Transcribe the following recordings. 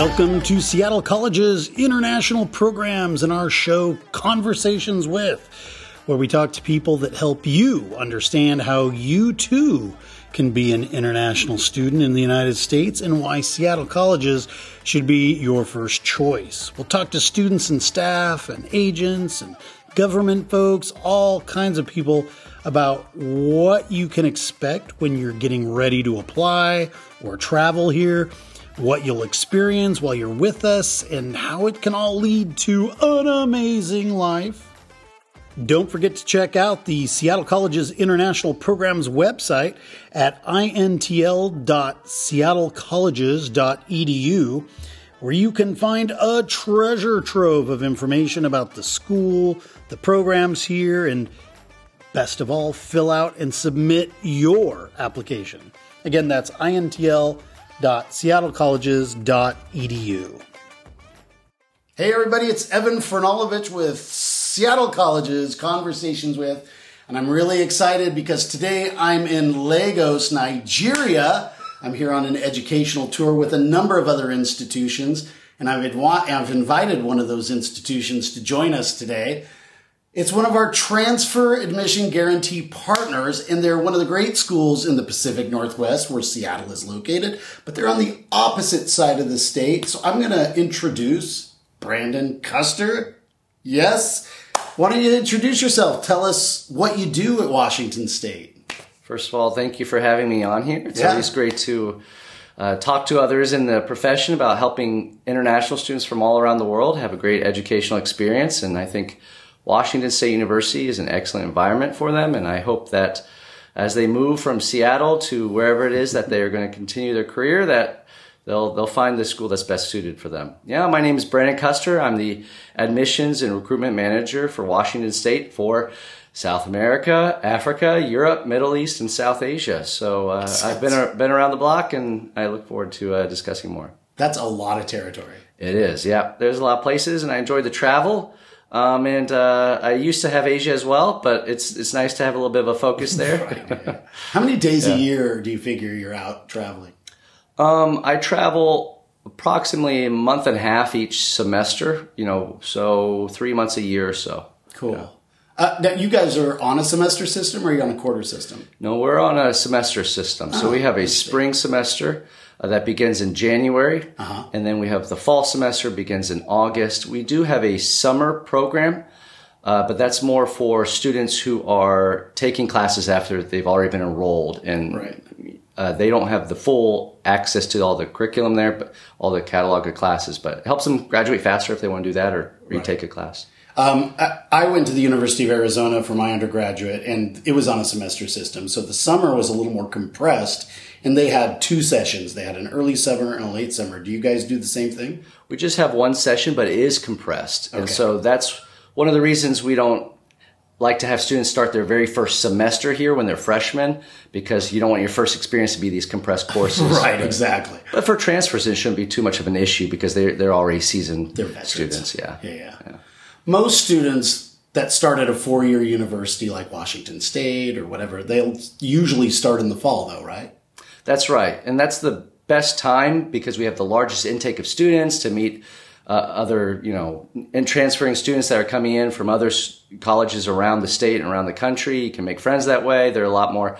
Welcome to Seattle College's international programs and our show Conversations with, where we talk to people that help you understand how you too can be an international student in the United States and why Seattle Colleges should be your first choice. We'll talk to students and staff and agents and government folks, all kinds of people about what you can expect when you're getting ready to apply or travel here, what you'll experience while you're with us, and how it can all lead to an amazing life. Don't forget to check out the Seattle College's International Programs website at intl.seattlecolleges.edu, where you can find a treasure trove of information about the school, the programs here, and best of all, fill out and submit your application. Again, that's intl.seattlecolleges.edu. Hey, everybody, it's Evan Franulovich with Seattle Colleges Conversations with, and I'm really excited because today I'm in Lagos, Nigeria. I'm here on an educational tour with a number of other institutions, and I've, I've invited one of those institutions to join us today. It's one of our transfer admission guarantee partners, and they're one of the great schools in the Pacific Northwest where Seattle is located, but they're on the opposite side of the state. So I'm going to introduce Brandon Custer. Yes. Why don't you introduce yourself? Tell us what you do at Washington State. First of all, thank you for having me on here. It's yeah. always great to uh, talk to others in the profession about helping international students from all around the world have a great educational experience. And I think Washington State University is an excellent environment for them, and I hope that as they move from Seattle to wherever it is that they are going to continue their career, that they'll they'll find the school that's best suited for them. Yeah, my name is Brandon Custer. I'm the admissions and recruitment manager for Washington State for South America, Africa, Europe, Middle East, and South Asia. So uh, I've been been around the block, and I look forward to uh, discussing more. That's a lot of territory. It is. Yeah, there's a lot of places, and I enjoy the travel. Um, and uh, I used to have Asia as well, but it's it's nice to have a little bit of a focus there. right, How many days yeah. a year do you figure you're out traveling? Um, I travel approximately a month and a half each semester. You know, so three months a year or so. Cool. Yeah. Uh, now you guys are on a semester system, or are you on a quarter system? No, we're on a semester system. So oh, we have a spring semester uh, that begins in January, uh-huh. and then we have the fall semester begins in August. We do have a summer program, uh, but that's more for students who are taking classes after they've already been enrolled, and right. Uh, they don't have the full access to all the curriculum there, but all the catalog of classes. But it helps them graduate faster if they want to do that or retake right. a class. Um, I, went to the University of Arizona for my undergraduate, and it was on a semester system. So the summer was a little more compressed, and they had two sessions. They had an early summer and a late summer. Do you guys do the same thing? We just have one session, but it is compressed, okay. and so that's one of the reasons we don't like to have students start their very first semester here when they're freshmen because you don't want your first experience to be these compressed courses. right, exactly. But for transfers, it shouldn't be too much of an issue because they're they're already seasoned they're students. Yeah. yeah. yeah, yeah most students that start at a four year university like Washington State or whatever, they'll usually start in the fall though, right? That's right. And that's the best time because we have the largest intake of students to meet uh, other, you know, and transferring students that are coming in from other colleges around the state and around the country. You can make friends that way. There are a lot more,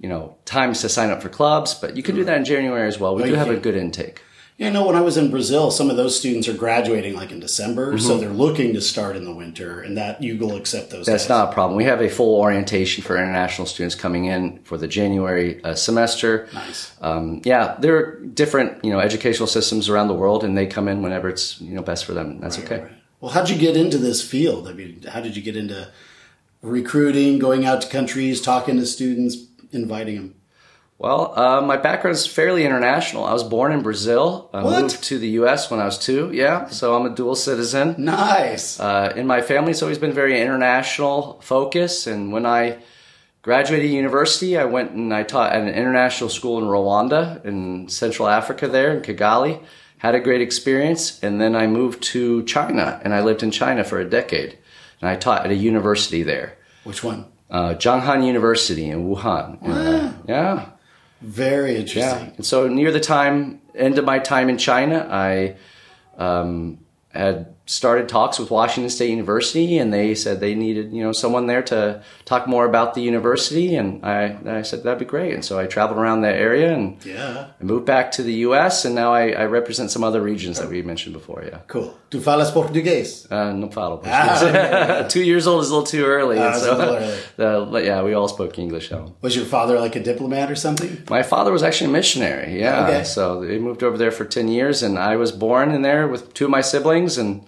you know, times to sign up for clubs, but you can do that in January as well. We do have a good intake. Yeah, no, when I was in Brazil, some of those students are graduating like in December, mm-hmm. so they're looking to start in the winter, and that you will accept those. That's not a problem. We have a full orientation for international students coming in for the January uh, semester. Nice. Um, yeah, there are different you know educational systems around the world, and they come in whenever it's you know best for them. That's right, okay. Right. Well, how'd you get into this field? I mean, how did you get into recruiting, going out to countries, talking to students, inviting them? Well, uh, my background is fairly international. I was born in Brazil. I what? moved to the U.S. when I was two. Yeah, so I'm a dual citizen. Nice. Uh, in my family, it's always been very international focus. And when I graduated university, I went and I taught at an international school in Rwanda in Central Africa there in Kigali. Had a great experience. And then I moved to China and I lived in China for a decade. And I taught at a university there. Which one? Uh, Zhongnan University in Wuhan. Wow. yeah. Very interesting. Yeah. And so near the time, end of my time in China, I um, had started talks with Washington State University, and they said they needed you know someone there to talk more about the university, and I I said that'd be great, and so I traveled around that area and yeah, I moved back to the U.S. and now I, I represent some other regions that we mentioned before. Yeah, cool. Tu falas português? Uh, não falo ah, Two years old is a little too early. Uh, so, early. Uh, yeah, we all spoke English. Was your father like a diplomat or something? My father was actually a missionary. Yeah, okay. so he moved over there for ten years, and I was born in there with two of my siblings and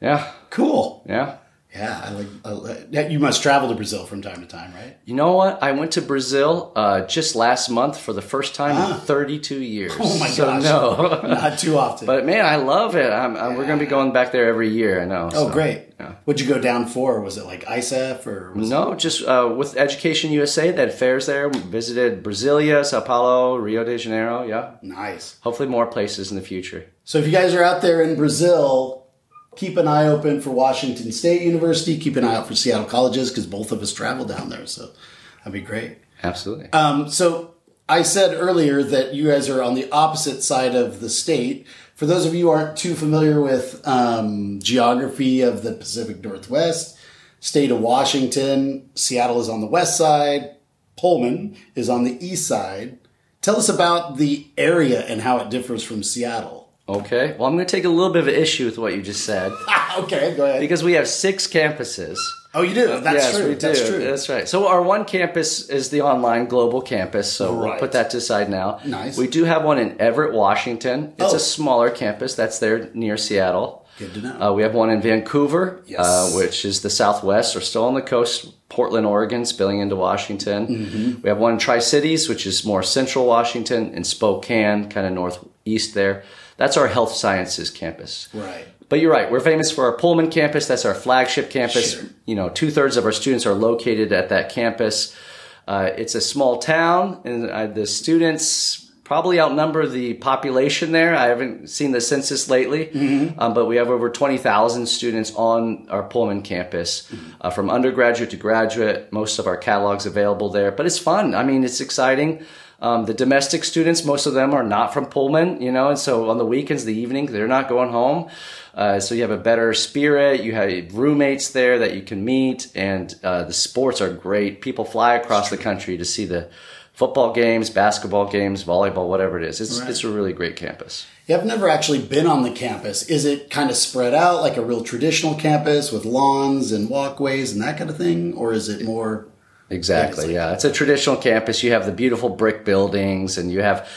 yeah. Cool. Yeah. Yeah, I like. I you must travel to Brazil from time to time, right? You know what? I went to Brazil uh, just last month for the first time ah. in 32 years. Oh my so gosh! No, not too often. But man, I love it. I'm, I'm, we're going to be going back there every year. I know. Oh, so, great! Yeah. What'd you go down for? Was it like ISEF or? no, it... just uh, with Education USA. They had fairs there. We visited Brasilia, Sao Paulo, Rio de Janeiro. Yeah. Nice. Hopefully, more places in the future. So, if you guys are out there in Brazil keep an eye open for Washington State University. Keep an eye out for Seattle colleges because both of us travel down there. So that'd be great. Absolutely. Um, so I said earlier that you guys are on the opposite side of the state. For those of you who aren't too familiar with um, geography of the Pacific Northwest, state of Washington, Seattle is on the west side, Pullman is on the east side. Tell us about the area and how it differs from Seattle. Okay. Well, I'm going to take a little bit of an issue with what you just said. okay, go ahead. Because we have six campuses. Oh, you do? That's yes, true. We do. That's true. That's right. So our one campus is the online global campus. So right. we'll put that to the side now. Nice. We do have one in Everett, Washington. It's oh. a smaller campus. That's there near Seattle. Good to know. Uh, we have one in Vancouver, yes. uh, which is the southwest. We're still on the coast. Portland, Oregon, spilling into Washington. Mm-hmm. We have one in Tri Cities, which is more central Washington, and Spokane, kind of northeast there. That's our health sciences campus. Right. But you're right. We're famous for our Pullman campus. That's our flagship campus. Sure. You know, two thirds of our students are located at that campus. Uh, it's a small town, and uh, the students probably outnumber the population there. I haven't seen the census lately, mm-hmm. um, but we have over 20,000 students on our Pullman campus, mm-hmm. uh, from undergraduate to graduate. Most of our catalogs available there, but it's fun. I mean, it's exciting. Um, the domestic students, most of them are not from Pullman, you know, and so on the weekends, the evening, they're not going home. Uh, so you have a better spirit. You have roommates there that you can meet, and uh, the sports are great. People fly across the country to see the football games, basketball games, volleyball, whatever it is. It's right. it's a really great campus. Yeah, I've never actually been on the campus. Is it kind of spread out like a real traditional campus with lawns and walkways and that kind of thing, or is it more? Exactly. Yeah, it's a traditional campus. You have the beautiful brick buildings, and you have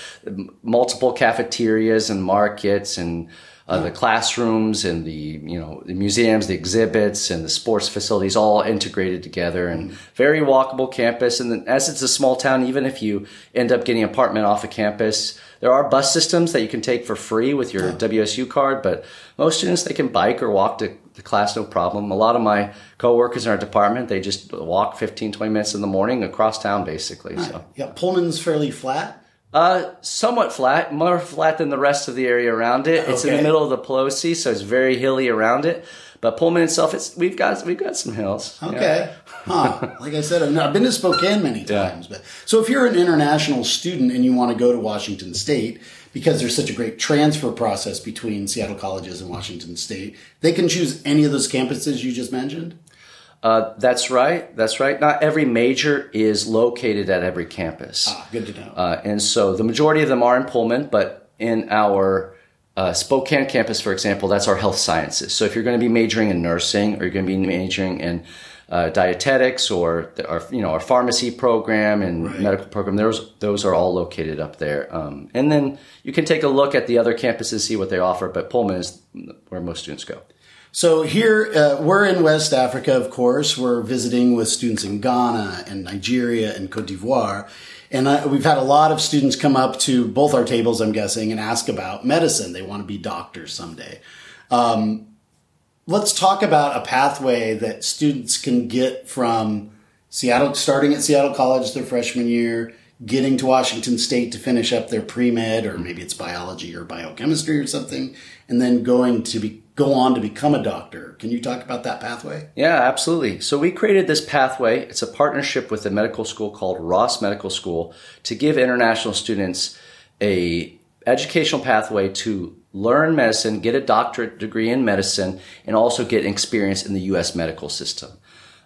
multiple cafeterias and markets, and uh, the classrooms, and the you know the museums, the exhibits, and the sports facilities all integrated together, and very walkable campus. And then, as it's a small town, even if you end up getting an apartment off a of campus, there are bus systems that you can take for free with your WSU card. But most students they can bike or walk to the class no problem. A lot of my coworkers in our department, they just walk 15, 20 minutes in the morning across town, basically. Right. So yeah, Pullman's fairly flat. Uh, somewhat flat, more flat than the rest of the area around it. It's okay. in the middle of the Palouse, so it's very hilly around it. But Pullman itself, it's we've got we've got some hills. Okay, yeah. huh? Like I said, I've, I've been to Spokane many times, yeah. but so if you're an international student and you want to go to Washington State, because there's such a great transfer process between Seattle colleges and Washington State, they can choose any of those campuses you just mentioned. Uh, that's right. That's right. Not every major is located at every campus. Ah, good to know. Uh, and so the majority of them are in Pullman, but in our uh, Spokane campus, for example, that's our health sciences. So if you're going to be majoring in nursing or you're going to be majoring in uh, dietetics or the, our you know our pharmacy program and right. medical program. Those those are all located up there. Um, and then you can take a look at the other campuses, see what they offer. But Pullman is where most students go. So here uh, we're in West Africa, of course. We're visiting with students in Ghana and Nigeria and Cote d'Ivoire. And uh, we've had a lot of students come up to both our tables, I'm guessing, and ask about medicine. They want to be doctors someday. Um, let's talk about a pathway that students can get from Seattle, starting at Seattle College their freshman year, getting to Washington State to finish up their pre med, or maybe it's biology or biochemistry or something, and then going to be go on to become a doctor. Can you talk about that pathway? Yeah, absolutely. So we created this pathway. It's a partnership with a medical school called Ross Medical School to give international students a educational pathway to learn medicine, get a doctorate degree in medicine, and also get experience in the U.S. medical system.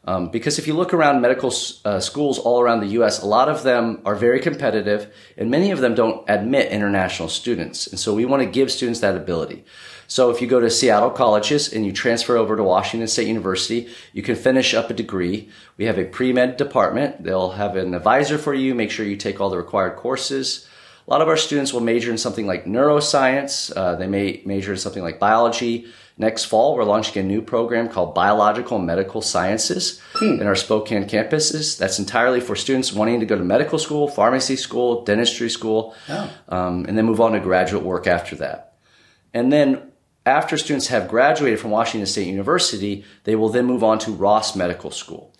Um, because if you look around medical uh, schools all around the U.S., a lot of them are very competitive, and many of them don't admit international students. And so we want to give students that ability. So if you go to Seattle colleges and you transfer over to Washington State University, you can finish up a degree. We have a pre-med department. They'll have an advisor for you, make sure you take all the required courses. A lot of our students will major in something like neuroscience. Uh, they may major in something like biology. Next fall, we're launching a new program called Biological Medical Sciences hmm. in our Spokane campuses. That's entirely for students wanting to go to medical school, pharmacy school, dentistry school, oh. um, and then move on to graduate work after that. And then after students have graduated from Washington State University, they will then move on to Ross Medical School.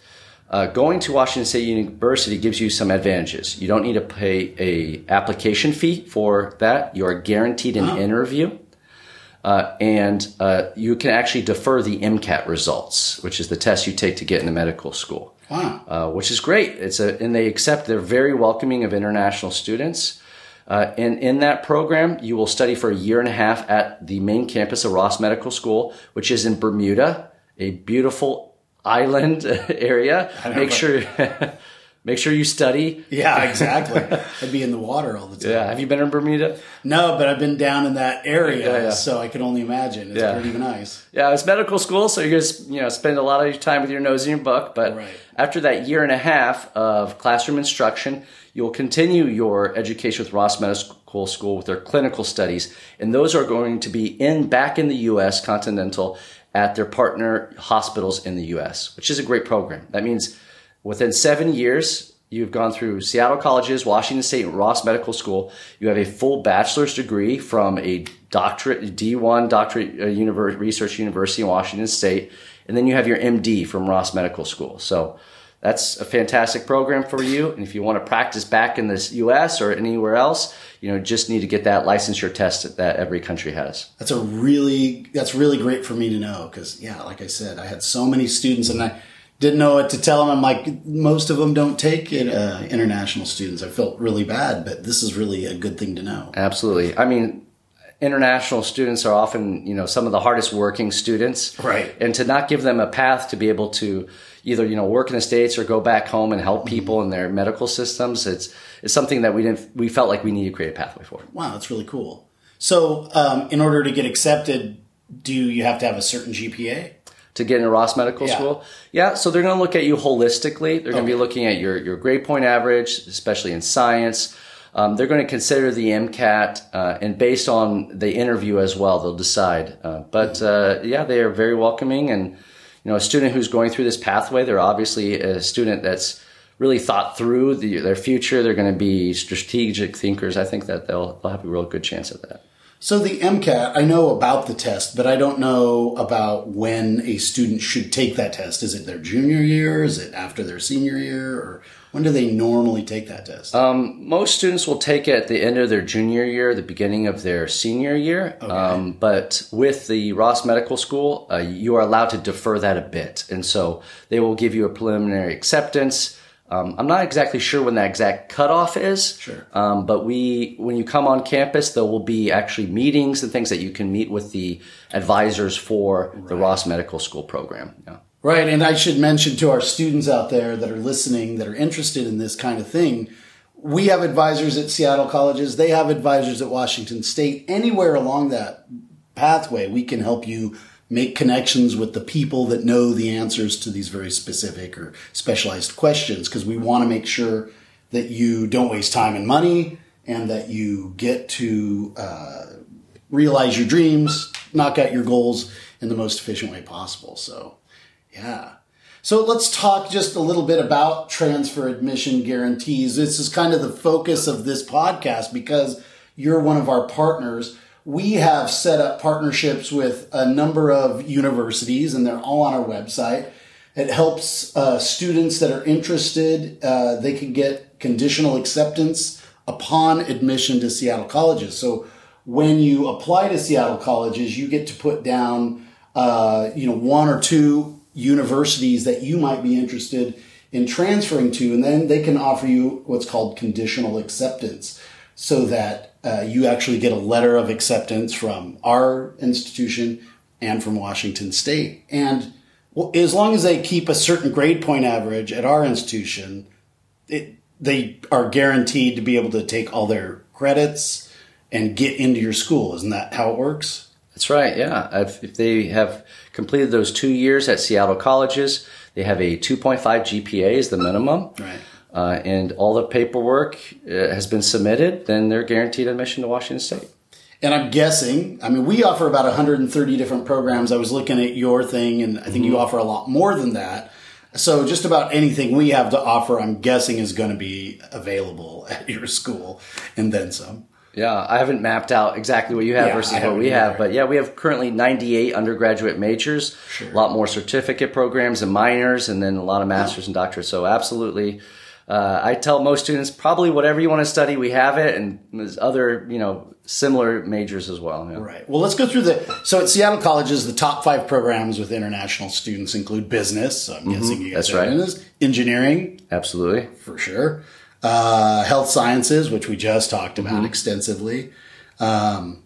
Uh, going to Washington State University gives you some advantages. You don't need to pay a application fee for that. You are guaranteed an interview. Uh, and uh, you can actually defer the MCAT results, which is the test you take to get into medical school. Wow. Uh, which is great. It's a, and they accept, they're very welcoming of international students. Uh, and in that program, you will study for a year and a half at the main campus of Ross Medical School, which is in Bermuda, a beautiful island area. Make sure Make sure you study. Yeah, exactly. I'd be in the water all the time. Yeah. Have you been in Bermuda? No, but I've been down in that area, yeah, yeah. so I can only imagine. It's yeah. pretty nice. Yeah, it's medical school, so you're to you know spend a lot of your time with your nose in your book. But right. after that year and a half of classroom instruction, you'll continue your education with Ross Medical School with their clinical studies, and those are going to be in back in the U.S. continental at their partner hospitals in the U.S., which is a great program. That means Within seven years, you've gone through Seattle colleges, Washington State, and Ross Medical School. You have a full bachelor's degree from a doctorate, D1 doctorate uh, research university in Washington State. And then you have your MD from Ross Medical School. So that's a fantastic program for you. And if you want to practice back in the US or anywhere else, you know, just need to get that licensure test that every country has. That's a really, that's really great for me to know. Cause yeah, like I said, I had so many students and I, didn't know what to tell them. I'm like, most of them don't take it, uh, international students. I felt really bad, but this is really a good thing to know. Absolutely. I mean, international students are often, you know, some of the hardest working students. Right. And to not give them a path to be able to either, you know, work in the States or go back home and help people in their medical systems, it's, it's something that we didn't, we felt like we needed to create a pathway for. Wow, that's really cool. So, um, in order to get accepted, do you have to have a certain GPA? to get into Ross Medical yeah. School. Yeah, so they're going to look at you holistically. They're going to be looking at your, your grade point average, especially in science. Um, they're going to consider the MCAT, uh, and based on the interview as well, they'll decide. Uh, but uh, yeah, they are very welcoming, and you know, a student who's going through this pathway, they're obviously a student that's really thought through the, their future. They're going to be strategic thinkers. I think that they'll they'll have a real good chance at that. So the MCAT, I know about the test, but I don't know about when a student should take that test. Is it their junior year? Is it after their senior year? Or when do they normally take that test? Um, most students will take it at the end of their junior year, the beginning of their senior year. Okay. Um, but with the Ross Medical School, uh, you are allowed to defer that a bit. And so they will give you a preliminary acceptance. Um, I'm not exactly sure when that exact cutoff is. Sure. Um, but we, when you come on campus, there will be actually meetings and things that you can meet with the advisors for right. the Ross Medical School program. Yeah. Right. And I should mention to our students out there that are listening that are interested in this kind of thing, we have advisors at Seattle colleges. They have advisors at Washington State. Anywhere along that pathway, we can help you make connections with the people that know the answers to these very specific or specialized questions because we want to make sure that you don't waste time and money and that you get to uh, realize your dreams, knock out your goals in the most efficient way possible. So, yeah. So let's talk just a little bit about transfer admission guarantees. This is kind of the focus of this podcast because you're one of our partners we have set up partnerships with a number of universities and they're all on our website. It helps uh, students that are interested, uh, they can get conditional acceptance upon admission to Seattle colleges. So when you apply to Seattle colleges, you get to put down, uh, you know, one or two universities that you might be interested in transferring to, and then they can offer you what's called conditional acceptance, so that uh, you actually get a letter of acceptance from our institution and from Washington State. And well, as long as they keep a certain grade point average at our institution, it, they are guaranteed to be able to take all their credits and get into your school. Isn't that how it works? That's right. Yeah. If, if they have completed those two years at Seattle colleges, they have a 2.5 GPA is the minimum. Right. Uh, and all the paperwork uh, has been submitted, then they're guaranteed admission to Washington State. And I'm guessing, I mean, we offer about 130 different programs. I was looking at your thing, and I think mm-hmm. you offer a lot more than that. So just about anything we have to offer, I'm guessing, is going to be available at your school, and then some. Yeah, I haven't mapped out exactly what you have yeah, versus what we have, but yeah, we have currently 98 undergraduate majors, sure. a lot more certificate programs and minors, and then a lot of masters and doctorates. So absolutely, uh, I tell most students probably whatever you want to study, we have it, and there's other you know similar majors as well. Yeah. Right. Well, let's go through the. So at Seattle colleges, the top five programs with international students include business. So I'm mm-hmm. guessing you guys That's right. Engineering, absolutely for sure. Uh, health sciences, which we just talked about mm-hmm. extensively. Um,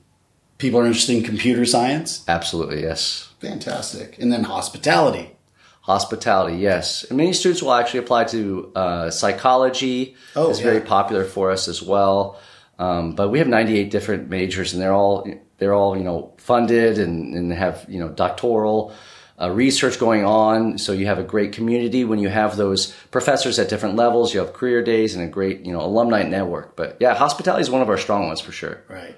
people are interested in computer science. Absolutely, yes. Fantastic. And then hospitality. Hospitality, yes. And many students will actually apply to uh, psychology. Oh, it's yeah. very popular for us as well. Um, but we have 98 different majors, and they're all they're all you know funded and, and have you know doctoral uh, research going on. So you have a great community when you have those professors at different levels. You have career days and a great you know alumni network. But yeah, hospitality is one of our strong ones for sure. Right.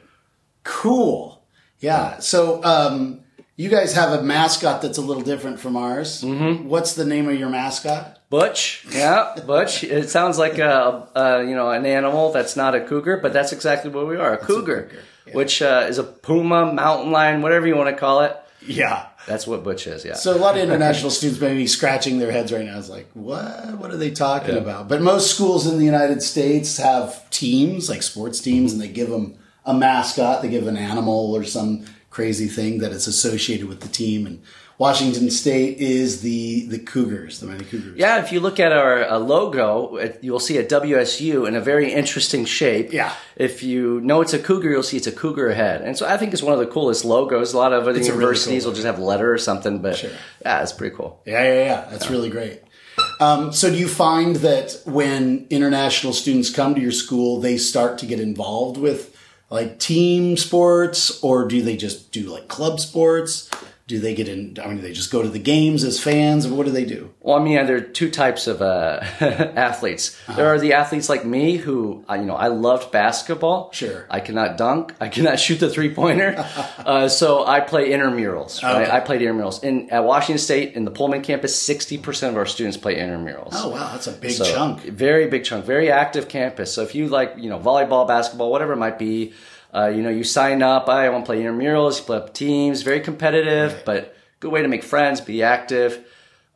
Cool. Yeah. So um, you guys have a mascot that's a little different from ours. Mm-hmm. What's the name of your mascot? Butch. Yeah, Butch. It sounds like a, a, you know an animal that's not a cougar, but that's exactly what we are—a cougar, a cougar. Yeah. which uh, is a puma, mountain lion, whatever you want to call it. Yeah, that's what Butch is. Yeah. So a lot of international students may be scratching their heads right now. It's like, what? What are they talking yeah. about? But most schools in the United States have teams, like sports teams, and they give them a mascot. They give an animal or some crazy thing that is associated with the team. And Washington State is the the Cougars, the Miami Cougars. Yeah, if you look at our uh, logo, you'll see a WSU in a very interesting shape. Yeah. If you know it's a cougar, you'll see it's a cougar head, and so I think it's one of the coolest logos. A lot of other it's universities really cool will just have a letter or something, but sure. yeah, it's pretty cool. Yeah, yeah, yeah. That's yeah. really great. Um, so, do you find that when international students come to your school, they start to get involved with like team sports or do they just do like club sports? Do they get in? I mean, do they just go to the games as fans, or what do they do? Well, I mean, there are two types of uh, athletes. Uh-huh. There are the athletes like me who, you know, I loved basketball. Sure. I cannot dunk. I cannot shoot the three pointer. uh, so I play intramurals. Right? Okay. I played intramurals. In at Washington State in the Pullman campus, sixty percent of our students play intramurals. Oh wow, that's a big so, chunk. Very big chunk. Very active campus. So if you like, you know, volleyball, basketball, whatever it might be uh, you know, you sign up. I want to play intramurals. You play up teams. Very competitive, right. but good way to make friends. Be active.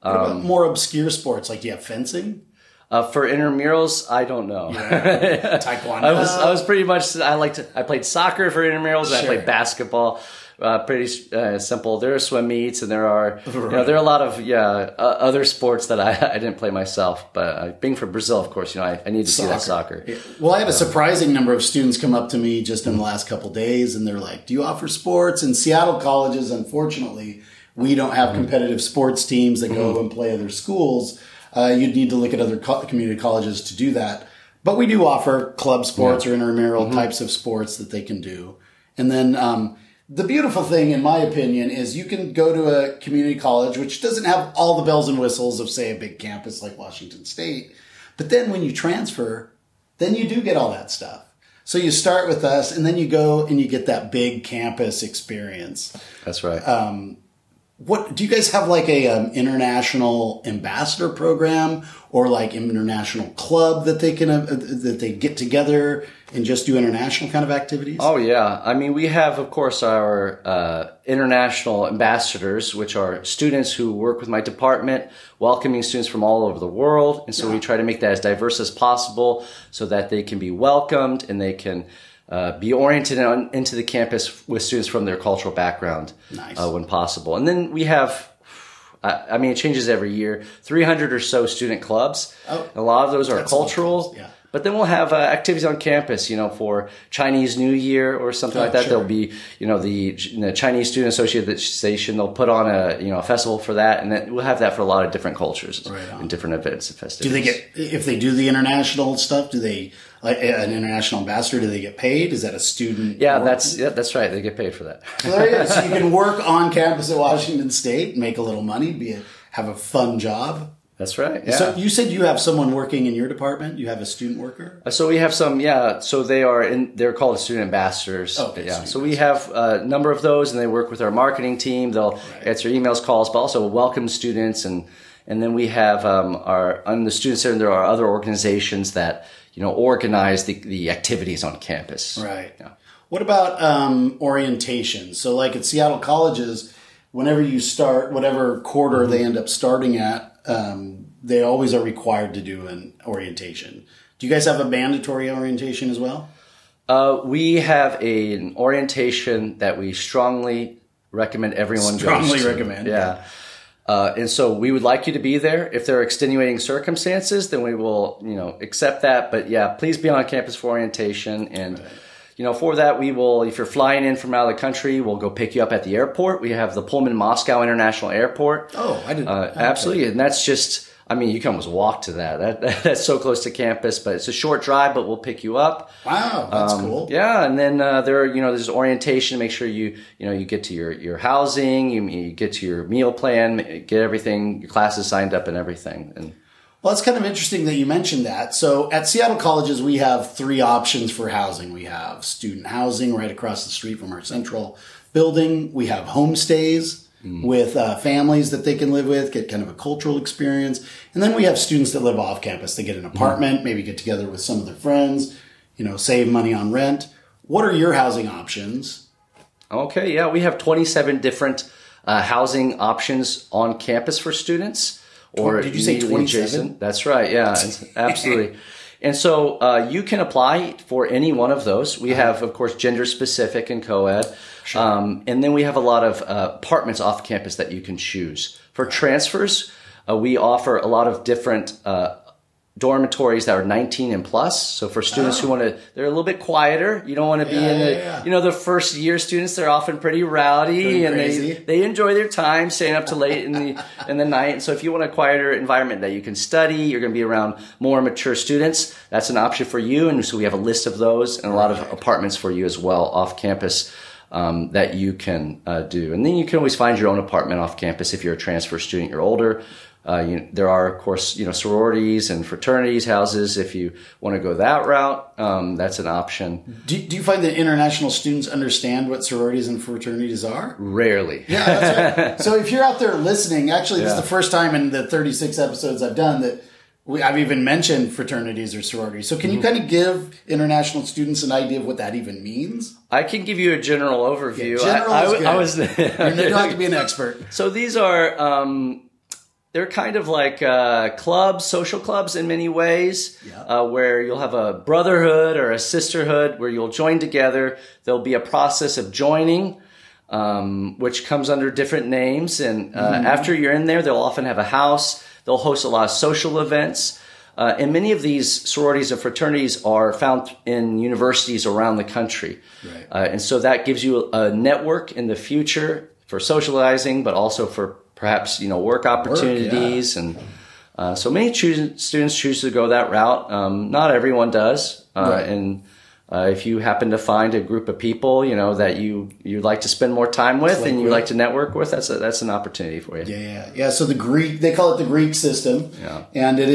What about um, more obscure sports? Like, do you have fencing? Uh, for intramurals, I don't know. Yeah. Taekwondo. I was I was pretty much I liked I played soccer for intramurals. Sure. I played basketball uh, pretty uh, simple. There are swim meets, and there are right. you know there are a lot of yeah uh, other sports that I, I didn't play myself. But uh, being from Brazil, of course, you know I, I need to soccer. see that soccer. Yeah. Well, I had a surprising number of students come up to me just in the last couple days, and they're like, "Do you offer sports?" In Seattle colleges, unfortunately, we don't have mm-hmm. competitive sports teams that go mm-hmm. and play other schools. Uh, you'd need to look at other co- community colleges to do that. But we do offer club sports yeah. or intramural mm-hmm. types of sports that they can do. And then um, the beautiful thing, in my opinion, is you can go to a community college, which doesn't have all the bells and whistles of, say, a big campus like Washington State. But then when you transfer, then you do get all that stuff. So you start with us, and then you go and you get that big campus experience. That's right. Um, what do you guys have like a um, international ambassador program or like international club that they can uh, that they get together and just do international kind of activities? Oh yeah, I mean we have of course our uh, international ambassadors, which are students who work with my department, welcoming students from all over the world, and so yeah. we try to make that as diverse as possible so that they can be welcomed and they can uh, be oriented on, into the campus with students from their cultural background Nice. uh, when possible. And then we have, I I mean, it changes every year. 300 or so student clubs. Oh. a lot of those are That's a lot of cultural. yeah. But then we'll have uh, activities on campus, you know, for Chinese New Year or something Oh, like that. sure. There'll be, you know, the, Chinese Student Association. They'll put on a, you know, a festival for that, and then we'll have that for a lot of different cultures Right and different events and Do they get if they do the international stuff? Do they like an international ambassador? Do they get paid? Is that a student? Yeah, work? that's yeah, that's right. They get paid for that. So there you go. So you can work on campus at Washington State, make a little money, be a, have a fun job. That's right. Yeah. So you said you have someone working in your department. You have a student worker. Uh, So we have some, yeah. So they are in. They're called student ambassadors. Okay, yeah. So we have a number of those, and they work with our marketing team. They'll answer emails, calls, but also welcome students, and and then we have um, our on the student center. There are other organizations that you know organize the the activities on campus. Right. Yeah. What about um, orientation? So, like at Seattle colleges, whenever you start, whatever quarter Mm-hmm. they end up starting at, um, they always are required to do an orientation. Do you guys have a mandatory orientation as well? Uh, we have a, an orientation that we strongly recommend everyone Strongly goes to. recommend, Yeah. Uh, and so we would like you to be there. If there are extenuating circumstances, then we will, you know, accept that. But yeah, please be on campus for orientation. And, you know, for that, we will, if you're flying in from out of the country, we'll go pick you up at the airport. We have the Pullman Moscow International Airport. Oh, I didn't. Uh, absolutely, and that's just. I mean, you can almost walk to that. that. That's so close to campus, but it's a short drive. But we'll pick you up. Wow, that's cool. Um, Yeah, and then uh, there, you know, there's orientation. Make sure you, you know, you get to your your housing, you, you get to your meal plan, get everything, your classes signed up, and everything. And Well, it's kind of interesting that you mentioned that. So at Seattle colleges, we have three options for housing. We have student housing right across the street from our central building. We have homestays with uh, families that they can live with, get kind of a cultural experience. And then we have students that live off campus. They get an apartment, maybe get together with some of their friends, you know, save money on rent. What are your housing options? okay, yeah, we have 27 different uh, housing options on campus for students. Or Did you say 27? That's right. Yeah, absolutely. And so uh, you can apply for any one of those. We have, of course, gender specific and co-ed, um, and then we have a lot of uh, apartments off campus that you can choose. For transfers, uh, we offer a lot of different uh, dormitories that are 19 and plus. So for students who want to, they're a little bit quieter. You don't want to be Oh. Yeah, in the, yeah, yeah. you know, the first year students. They're often pretty rowdy Pretty and crazy. they they enjoy their time staying up to late in the in the night. And so if you want a quieter environment that you can study, you're going to be around more mature students. That's an option for you. And so we have a list of those and a lot of apartments for you as well off campus. Um, that you can uh, do, and then you can always find your own apartment off campus if you're a transfer student. You're older. Uh, you, there are, of course, you know, sororities and fraternities houses. If you want to go that route, um, that's an option. Do, do you find that international students understand what sororities and fraternities are? Rarely. Yeah, that's right. so if you're out there listening, actually, this is the first time in the 36 episodes I've done that we, I've even mentioned fraternities or sororities. So can you kind of give international students an idea of what that even means? I can give you a general overview. General I, I is w- good. I was. You don't have to be an expert. So these are um, they're kind of like uh, clubs, social clubs in many ways, Yeah. uh, where you'll have a brotherhood or a sisterhood where you'll join together. There'll be a process of joining. Um, which comes under different names, and uh, Mm-hmm. after you're in there, they'll often have a house. They'll host a lot of social events, uh, and many of these sororities and fraternities are found in universities around the country. Right. Uh, and so that gives you a network in the future for socializing, but also for perhaps you know work opportunities. And uh, so many choose, students choose to go that route. Um, not everyone does. Uh, Right. And uh, if you happen to find a group of people you know that you you like to spend more time with Click and you like to network with, that's a, that's an opportunity for you. Yeah, yeah, yeah. So the Greek, they call it the Greek system, Yeah. and it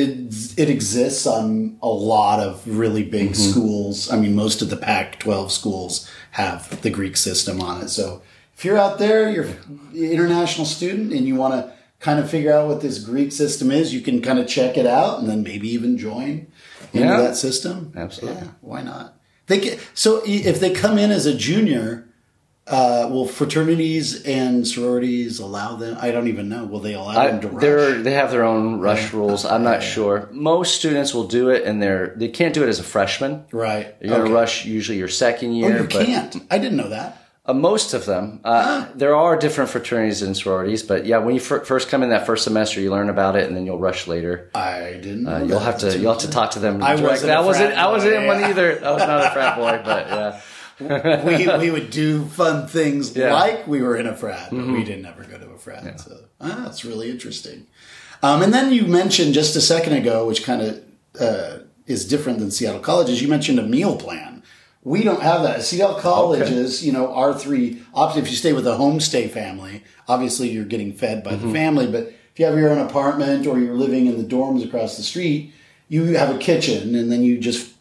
it exists on a lot of really big Mm-hmm. schools. I mean, most of the Pac-12 schools have the Greek system on it. So if you're out there, you're an international student, and you want to kind of figure out what this Greek system is, you can kind of check it out, and then maybe even join into Yeah. that system. Absolutely. Yeah, why not? They get, so if they come in as a junior, uh, will fraternities and sororities allow them? I don't even know. Will they allow I, them to rush? they're, they have their own rush rules. I'm not sure. Most students will do it, and they're they can't do it as a freshman. right. You're gonna rush usually your second year. Oh, year, you but can't. I didn't know that. Uh, most of them. Uh, there are different fraternities and sororities, but yeah, when you fir- first come in that first semester, you learn about it, and then you'll rush later. I didn't. Uh, you'll have to you'll have to talk to them. I wasn't I wasn't. I wasn't in one either. I was not a frat boy, but yeah. we we would do fun things Yeah. Mm-hmm. like we were in a frat, but we didn't ever go to a frat. So ah, that's really interesting. Um, and then you mentioned just a second ago, which kind of uh, is different than Seattle colleges. You mentioned a meal plan. We don't have that. Seattle colleges, you know, are three options. If you stay with a homestay family, obviously you're getting fed by Mm-hmm. the family. But if you have your own apartment or you're living in the dorms across the street, you have a kitchen and then you just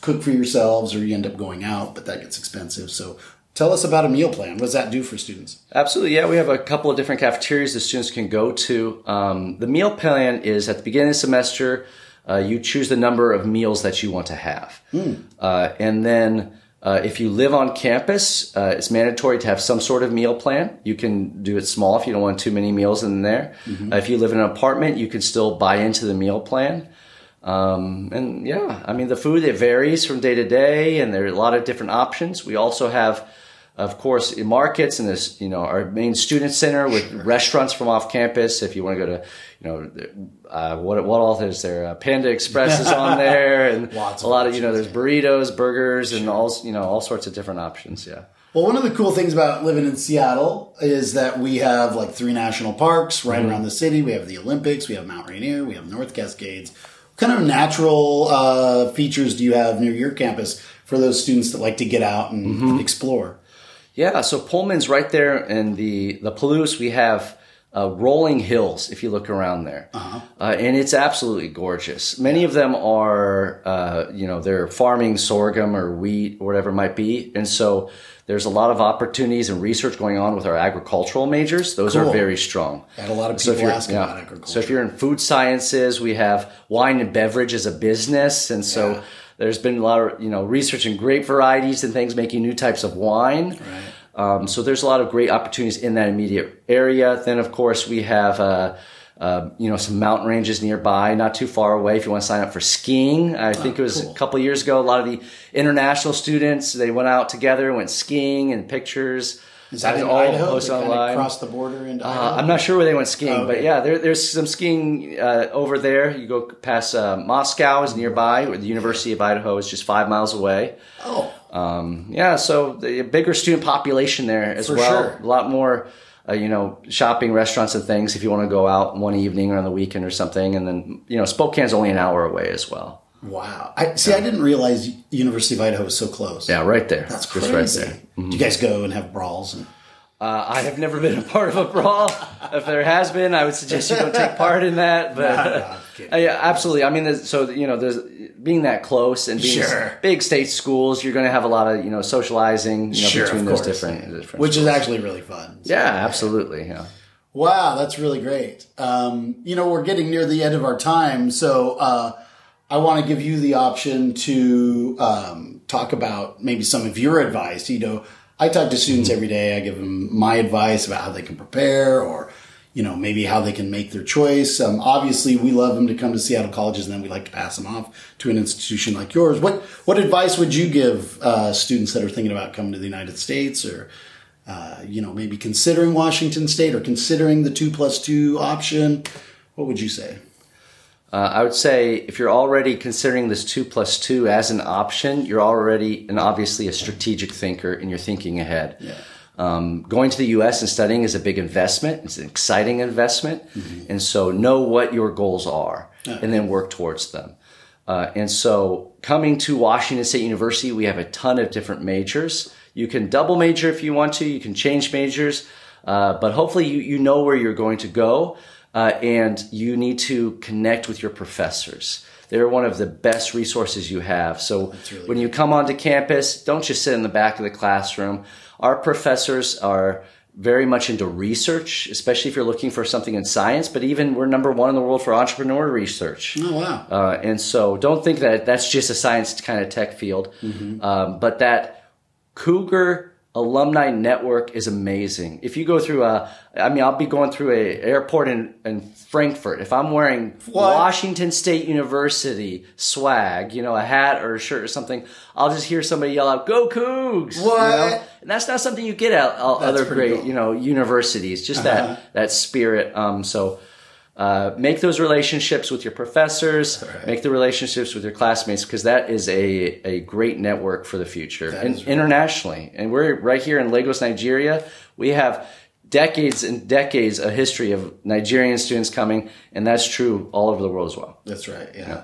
cook for yourselves or you end up going out, but that gets expensive. So tell us about a meal plan. What does that do for students? Absolutely, yeah. We have a couple of different cafeterias the students can go to. Um, the meal plan is at the beginning of the semester, uh, you choose the number of meals that you want to have. Uh, and then uh, if you live on campus, uh, it's mandatory to have some sort of meal plan. You can do it small if you don't want too many meals in there. Uh, if you live in an apartment, you can still buy into the meal plan. Um, and yeah, I mean, the food, it varies from day to day and there are a lot of different options. We also have, of course, in markets and this, you know, our main student center with restaurants from off campus. If you want to go to, you know, uh, what, what all is there? Uh, Panda Express is on there and Lots a lot of, you know, there's burritos, burgers and all, you know, all sorts of different options. Yeah. Well, one of the cool things about living in Seattle is that we have like three national parks right around the city. We have the Olympics, we have Mount Rainier, we have North Cascades. What kind of natural uh, features do you have near your campus for those students that like to get out and explore? Yeah, so Pullman's right there in the the Palouse. We have uh, rolling hills if you look around there, uh and it's absolutely gorgeous. Many of them are, uh, you know, they're farming sorghum or wheat or whatever it might be, and so there's a lot of opportunities and research going on with our agricultural majors. Those Cool. are very strong. I had a lot of So if people you're- asking yeah. about agriculture. So if you're in food sciences, we have wine and beverage as a business, and so Yeah. There's been a lot of you know research in grape varieties and things, making new types of wine. Right. Um, so there's a lot of great opportunities in that immediate area. Then of course we have. Uh, uh, you know, some mountain ranges nearby, not too far away. If you want to sign up for skiing, I think it was cool. a couple years ago. A lot of the international students they went out together, went skiing, and pictures. Is that in all Idaho? posted kinda online. cross the border into Uh, Idaho? I'm not sure where they went skiing, Okay. but yeah, there, there's some skiing uh, over there. You go past uh, Moscow is nearby, where the University of Idaho is just five miles away. Oh, Um, yeah, so the bigger student population there as For well. sure. A lot more, uh, you know, shopping, restaurants, and things. If you want to go out one evening or on the weekend or something, and then you know, Spokane's only an hour away as well. Wow. I see. I didn't realize University of Idaho was so close. Yeah, right there. That's just crazy. right there. Do you guys go and have brawls? And, Uh, I have never been a part of a brawl. if there has been, I would suggest you don't take part in that. But No, no, Uh, yeah, absolutely. I mean, so you know, there's being that close and being Sure. big state schools, you're going to have a lot of you know socializing you know, Sure, between those course. different, different which is actually really fun. So- yeah, absolutely. Yeah. Wow, that's really great. Um, you know, we're getting near the end of our time, so uh, I want to give you the option to um, talk about maybe some of your advice. You know, I talk to students every day. I give them my advice about how they can prepare, or you know, maybe how they can make their choice. Um, obviously, we love them to come to Seattle colleges, and then we like to pass them off to an institution like yours. What what advice would you give uh, students that are thinking about coming to the United States, or uh, you know, maybe considering Washington State or considering the two plus two option. What would you say? Uh, I would say if you're already considering this two plus two as an option, you're already and obviously a strategic thinker and you're thinking ahead. Yeah. Um, going to the U.S. and studying is a big investment. It's an exciting investment, and so know what your goals are, and then work towards them. Uh, and so, coming to Washington State University, we have a ton of different majors. You can double major if you want to. You can change majors, uh, but hopefully, you you know where you're going to go, uh, and you need to connect with your professors. They're one of the best resources you have. So really when you come onto campus, don't just sit in the back of the classroom. Our professors are very much into research, especially if you're looking for something in science. But even we're number one in the world for entrepreneur research. Oh wow! Uh, and so don't think that that's just a science kind of tech field, um, but that cougar alumni network is amazing. If you go through a, I mean, I'll be going through a airport in, in Frankfurt. If I'm wearing what? Washington State University swag, you know, a hat or a shirt or something, I'll just hear somebody yell out, "Go Cougs!" What? You know? And that's not something you get at other great, cool. you know, universities. Just uh-huh. that that spirit. Um, so uh, make those relationships with your professors, right. make the relationships with your classmates, because that is a, a great network for the future and right. internationally. And we're right here in Lagos, Nigeria. We have decades and decades of history of Nigerian students coming, and that's true all over the world as well. That's right. Yeah. yeah.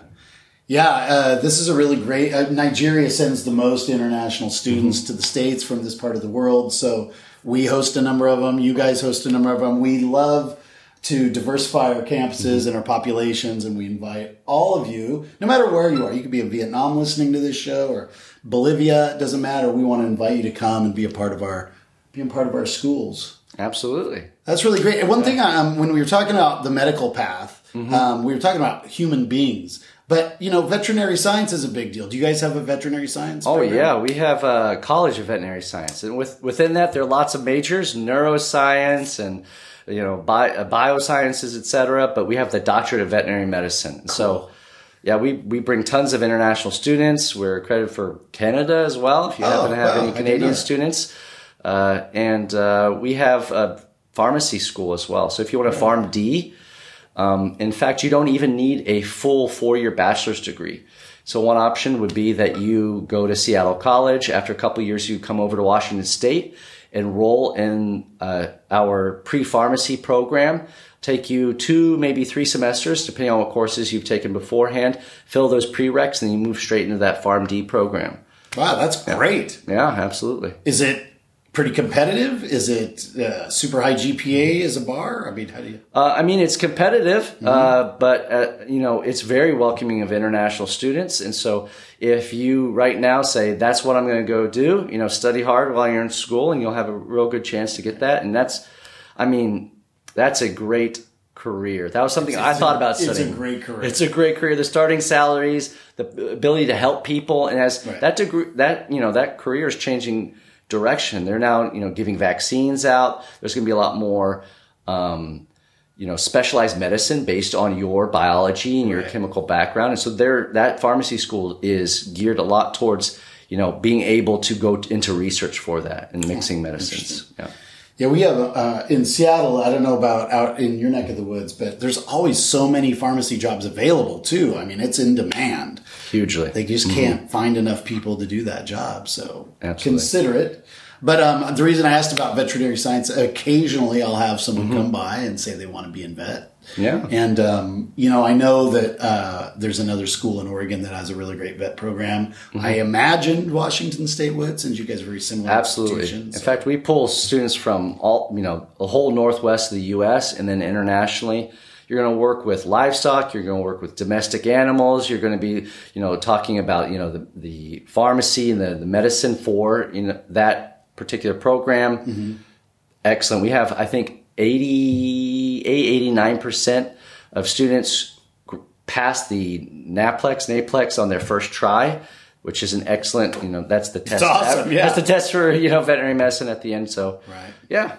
Yeah, uh, this is a really great. Uh, Nigeria sends the most international students mm-hmm. to the states from this part of the world, so we host a number of them. You guys host a number of them. We love to diversify our campuses mm-hmm. and our populations. And we invite all of you, no matter where you are, you could be in Vietnam listening to this show or Bolivia, it doesn't matter. We want to invite you to come and be a part of our, being a part of our schools. Absolutely. That's really great. And one yeah. thing, um, when we were talking about the medical path, mm-hmm. um, we were talking about human beings. But you know, veterinary science is a big deal. Do you guys have a veterinary science? Oh yeah, we have a college of veterinary science, and with within that, there are lots of majors: neuroscience and you know, bi- uh, biosciences, etc. But we have the doctorate of veterinary medicine. Cool. So, yeah, we, we bring tons of international students. We're accredited for Canada as well, if you oh, happen to have any Canadian students. Uh, and uh, we have a pharmacy school as well. So if you want a PharmD, um, in fact, you don't even need a full four year bachelor's degree. So one option would be that you go to Seattle College. After a couple years, you come over to Washington State enroll in uh, our pre-pharmacy program. Take you two maybe three semesters depending on what courses you've taken beforehand fill those prereqs and you move straight into that PharmD program. Wow that's great. Yeah, yeah absolutely. Is it pretty competitive? Is it uh, super high GPA as a bar? I mean, how do you? Uh, I mean, it's competitive, mm-hmm. uh, but uh, you know, it's very welcoming of international students. And so, if you right now say that's what I'm going to go do, you know, study hard while you're in school, and you'll have a real good chance to get that. And that's, I mean, that's a great career. That was something it's, I thought about studying. It's a great career. It's a great career. The starting salaries, the ability to help people, and as right. that degree, that you know, that career is changing direction. They're now, you know, giving vaccines out. There's going to be a lot more, um, you know, specialized medicine based on your biology and your right. chemical background. And so there, that pharmacy school is geared a lot towards, you know, being able to go into research for that and mixing medicines. Yeah. Yeah, we have uh, in Seattle. I don't know about out in your neck of the woods, but there's always so many pharmacy jobs available too. I mean, it's in demand hugely. They just mm-hmm. can't find enough people to do that job. So Absolutely. consider it. But um, the reason I asked about veterinary science, occasionally I'll have someone mm-hmm. come by and say they want to be in vet. Yeah. And, um, you know, I know that uh, there's another school in Oregon that has a really great vet program. Mm-hmm. I imagined Washington State would, since you guys are very similar. Absolutely. In so. fact, we pull students from all, you know, the whole northwest of the U.S. and then internationally. You're going to work with livestock. You're going to work with domestic animals. You're going to be, you know, talking about, you know, the, the pharmacy and the, the medicine for, you know, that particular program. Mm-hmm. Excellent. We have, I think, 88, 89% of students pass the NAPLEX, NAPLEX on their first try, which is an excellent, you know, that's the test. That's awesome, yeah. That's the test for, you know, veterinary medicine at the end. So, right. yeah.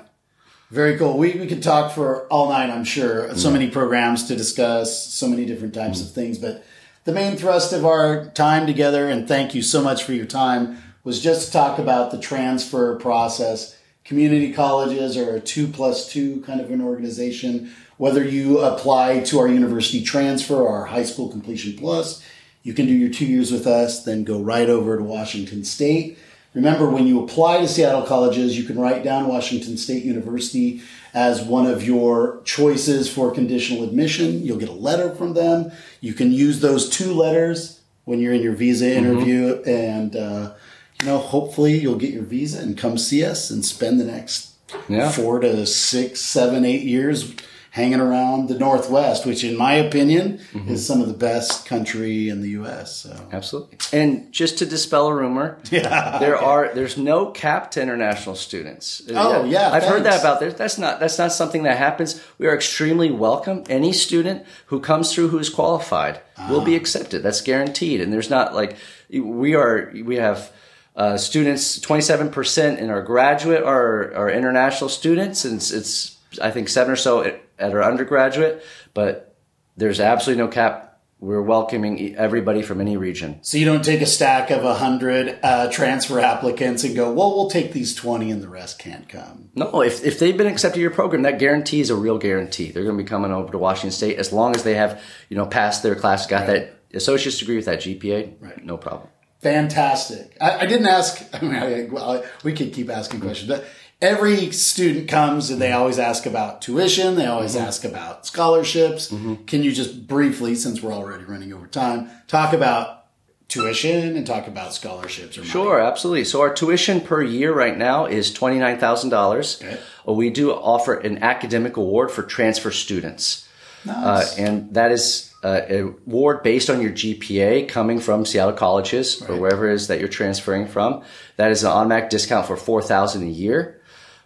Very cool. We, we could talk for all night, I'm sure. So many programs to discuss, so many different types of mm-hmm. things. But the main thrust of our time together, and thank you so much for your time, was just to talk about the transfer process community colleges are a two plus two kind of an organization. Whether you apply to our university transfer or our high school completion plus, you can do your two years with us, then go right over to Washington State. Remember, when you apply to Seattle colleges, you can write down Washington State University as one of your choices for conditional admission. You'll get a letter from them. You can use those two letters when you're in your visa mm-hmm. interview mm-hmm. and uh, you know, hopefully you'll get your visa and come see us and spend the next yeah. four to six, seven, eight years hanging around the Northwest, which, in my opinion, mm-hmm. is some of the best country in the U.S. So. Absolutely. And just to dispel a rumor, yeah, there okay. are there's no cap to international students. Oh yeah, I've thanks. heard that about there. That's not that's not something that happens. We are extremely welcome. Any student who comes through who is qualified will be ah. accepted. That's guaranteed. And there's not like we are we have uh, students, 27% in our graduate are, are international students, and it's, it's, I think, seven or so at, our undergraduate, but there's absolutely no cap we're welcoming everybody from any region. So you don't take a stack of 100 uh, transfer applicants and go, well, we'll take these 20 and the rest can't come. No, if, if they've been accepted to your program, that guarantee is a real guarantee. They're going to be coming over to Washington State as long as they have, you know, passed their class, got right. that associate's degree with that GPA, right. no problem. Fantastic. I, I didn't ask, I mean, I, well, we could keep asking questions, but every student comes and they always ask about tuition. They always mm-hmm. ask about scholarships. Mm-hmm. Can you just briefly, since we're already running over time, talk about tuition and talk about scholarships? sure, absolutely. So our tuition per year right now is twenty nine thousand okay. dollars. We do offer an academic award for transfer students, nice. uh, and that is uh, an award based on your GPA coming from Seattle colleges right. or wherever it is that you're transferring from. That is an automatic discount for four thousand a year.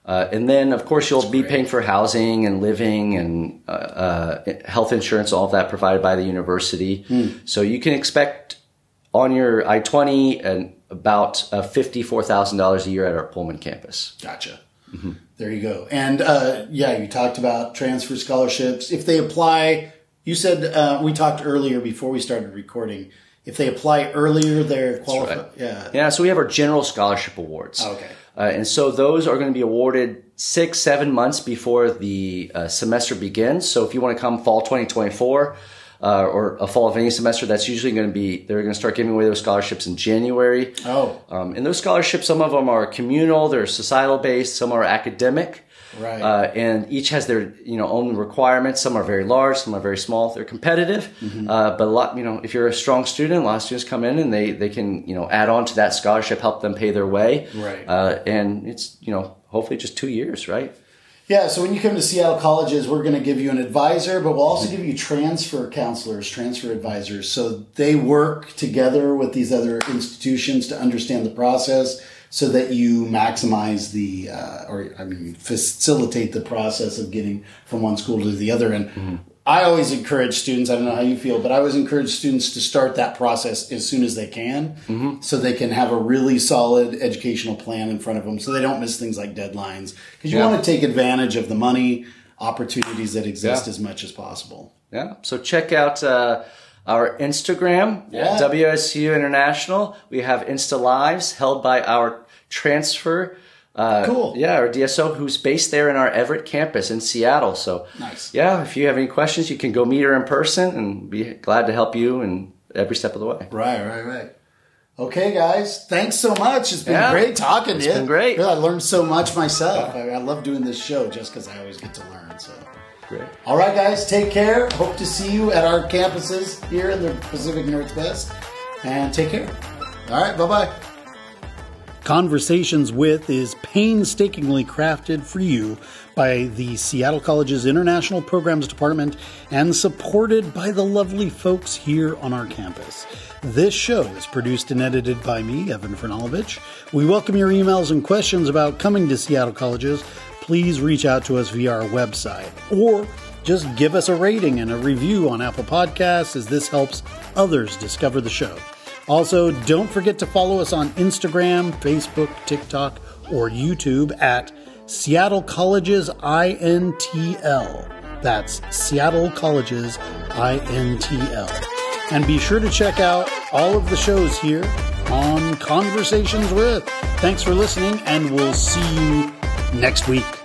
Uh, and then, of course, you'll That's be great. paying for housing and living and uh, uh, health insurance, all of that provided by the university. Mm. So you can expect on your I twenty and about uh, fifty four thousand dollars a year at our Pullman campus. Gotcha. Mm-hmm. There you go. And uh, yeah, you talked about transfer scholarships. If they apply, you said uh, we talked earlier before we started recording. If they apply earlier, they're qualified. Right. Yeah. Yeah. So we have our general scholarship awards. Oh, okay. Uh, and so those are going to be awarded six, seven months before the uh, semester begins. So if you want to come fall 2024 uh, or a fall of any semester, that's usually going to be, they're going to start giving away those scholarships in January. Oh. Um, and those scholarships, some of them are communal, they're societal based, some are academic. Right. Uh, and each has their you know own requirements. Some are very large, some are very small. They're competitive, mm-hmm. uh, but a lot you know if you're a strong student, a lot of students come in and they they can you know add on to that scholarship, help them pay their way. Right. Uh, and it's you know hopefully just two years, right? Yeah, so when you come to Seattle colleges, we're going to give you an advisor, but we'll also give you transfer counselors, transfer advisors. So they work together with these other institutions to understand the process so that you maximize the uh, or I mean facilitate the process of getting from one school to the other. And mm-hmm. I always encourage students. I don't know how you feel, but I always encourage students to start that process as soon as they can, mm-hmm. so they can have a really solid educational plan in front of them, so they don't miss things like deadlines. Because you yeah. want to take advantage of the money opportunities that exist yeah. as much as possible. Yeah. So check out. Uh, our Instagram, yeah. WSU International. We have Insta Lives held by our transfer. Uh, cool. Yeah, our DSO who's based there in our Everett campus in Seattle. So, nice. Yeah, if you have any questions, you can go meet her in person and be glad to help you in every step of the way. Right, right, right. Okay, guys, thanks so much. It's been yeah, great talking to you. It's been great. I learned so much myself. I, I love doing this show just because I always get to learn. So. Great. All right, guys, take care. Hope to see you at our campuses here in the Pacific Northwest. And take care. All right, bye bye. Conversations with is painstakingly crafted for you by the Seattle College's International Programs Department and supported by the lovely folks here on our campus. This show is produced and edited by me, Evan Franulovich. We welcome your emails and questions about coming to Seattle Colleges please reach out to us via our website or just give us a rating and a review on Apple Podcasts as this helps others discover the show. Also, don't forget to follow us on Instagram, Facebook, TikTok, or YouTube at Seattle Colleges INTL. That's Seattle Colleges INTL. And be sure to check out all of the shows here on Conversations with. Thanks for listening, and we'll see you next week.